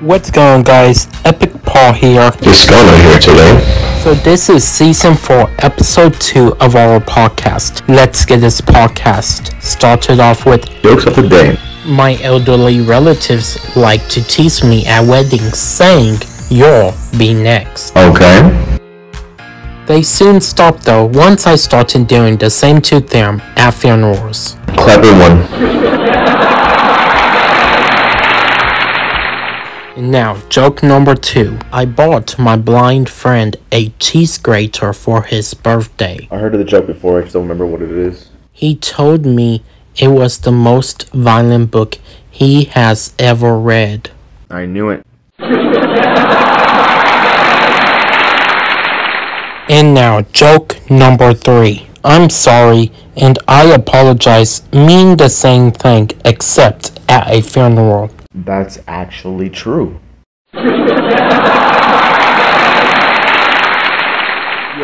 What's going on guys? Epic Paul here. Discover here today. So this is season 4, episode 2 of our podcast. Let's get this podcast started off with Jokes of the day. my elderly relatives like to tease me at weddings saying, You'll be next. Okay. They soon stopped though once I started doing the same to them at funerals. Clever one. And now, joke number 2. I bought my blind friend a cheese grater for his birthday. I heard of the joke before, I just don't remember what it is. He told me it was the most violent book he has ever read. I knew it. And now, joke number three. I'm sorry, and I apologize, mean the same thing, except at a funeral. That's actually true. You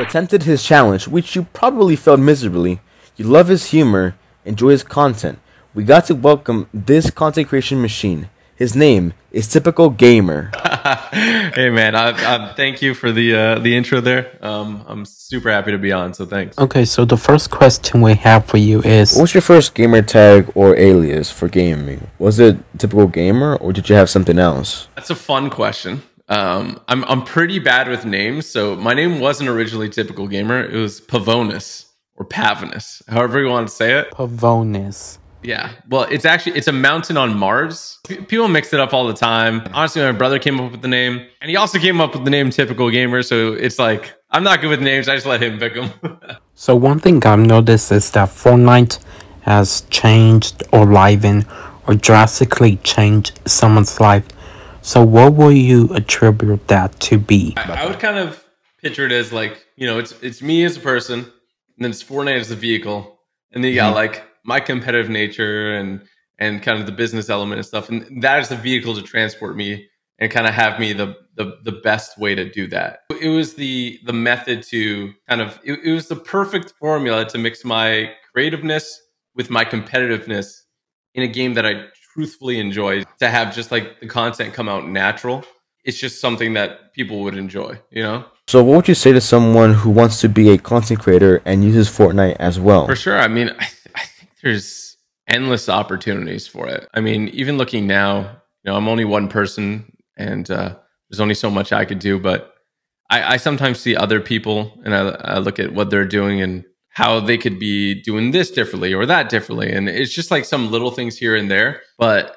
attempted his challenge, which you probably failed miserably. You love his humor, enjoy his content. We got to welcome this content creation machine. His name is Typical Gamer. hey man, I, I thank you for the uh, the intro there. Um, I'm super happy to be on, so thanks. Okay, so the first question we have for you is What's your first gamer tag or alias for gaming? Was it Typical Gamer, or did you have something else? That's a fun question. Um, I'm I'm pretty bad with names, so my name wasn't originally typical gamer. It was Pavonis or Pavonus, however you want to say it. Pavonis. Yeah, well, it's actually it's a mountain on Mars. People mix it up all the time. Honestly, my brother came up with the name, and he also came up with the name typical gamer. So it's like I'm not good with names. I just let him pick them. So one thing I've noticed is that Fortnite has changed or livened or drastically changed someone's life. So what will you attribute that to be? I, I would kind of picture it as like, you know, it's it's me as a person, and then it's Fortnite as a vehicle, and then you got mm-hmm. like my competitive nature and and kind of the business element and stuff, and that is the vehicle to transport me and kind of have me the the the best way to do that. It was the the method to kind of it, it was the perfect formula to mix my creativeness with my competitiveness in a game that I truthfully enjoy to have just like the content come out natural. It's just something that people would enjoy, you know? So, what would you say to someone who wants to be a content creator and uses Fortnite as well? For sure. I mean, I, th- I think there's endless opportunities for it. I mean, even looking now, you know, I'm only one person and uh, there's only so much I could do, but I, I sometimes see other people and I, I look at what they're doing and how they could be doing this differently or that differently. And it's just like some little things here and there, but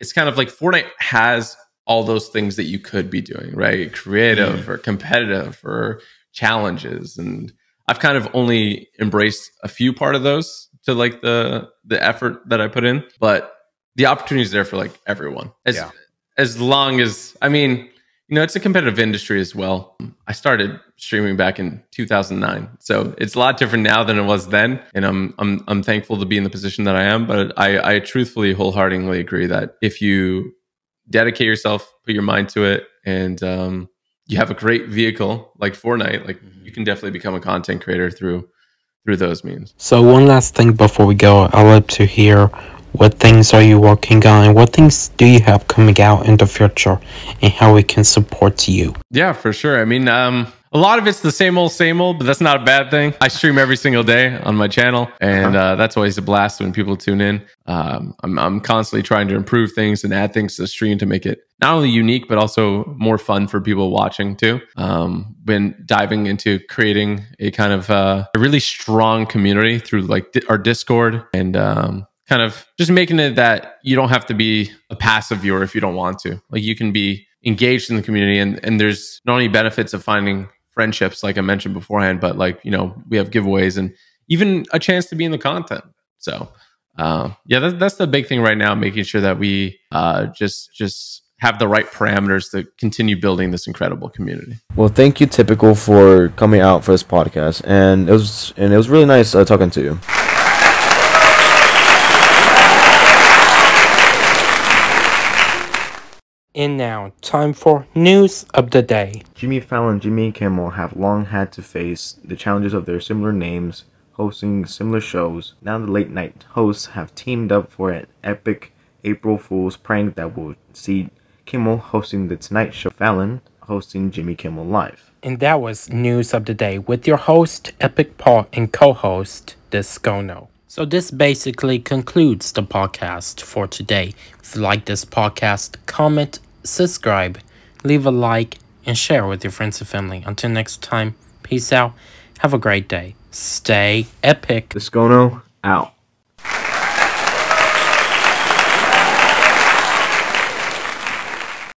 it's kind of like Fortnite has all those things that you could be doing, right? Creative or competitive or challenges. And I've kind of only embraced a few part of those to like the the effort that I put in, but the opportunity is there for like everyone. As Yeah. as long as I mean, you know, it's a competitive industry as well. I started streaming back in 2009, so it's a lot different now than it was then, and I'm I'm I'm thankful to be in the position that I am. But I I truthfully, wholeheartedly agree that if you dedicate yourself, put your mind to it, and um, you have a great vehicle like Fortnite, like you can definitely become a content creator through through those means. So one last thing before we go, I'd love to hear what things are you working on what things do you have coming out in the future and how we can support you. Yeah, for sure. I mean, um, a lot of it's the same old, same old, but that's not a bad thing. I stream every single day on my channel, and uh, that's always a blast when people tune in. Um, I'm, I'm constantly trying to improve things and add things to the stream to make it not only unique, but also more fun for people watching too. Um, been diving into creating a kind of uh, a really strong community through like di- our Discord and um, kind of just making it that you don't have to be a passive viewer if you don't want to. Like you can be engaged in the community and, and there's not only benefits of finding friendships like I mentioned beforehand, but like, you know, we have giveaways and even a chance to be in the content. So uh, yeah, that's that's the big thing right now, making sure that we uh, just just have the right parameters to continue building this incredible community. Well, thank you, Typical, for coming out for this podcast, and it was and it was really nice uh, talking to you. And now, time for news of the day. Jimmy Fallon and Jimmy Kimmel have long had to face the challenges of their similar names, hosting similar shows. Now the late night hosts have teamed up for an epic April Fool's prank that will see Kimmel hosting The Tonight Show, Fallon hosting Jimmy Kimmel Live. And that was News of the Day with your host, Epic Paul, and co host, Discono. So, this basically concludes the podcast for today. If you like this podcast, comment, subscribe, leave a like, and share with your friends and family. Until next time, peace out. Have a great day. Stay epic. Discono out.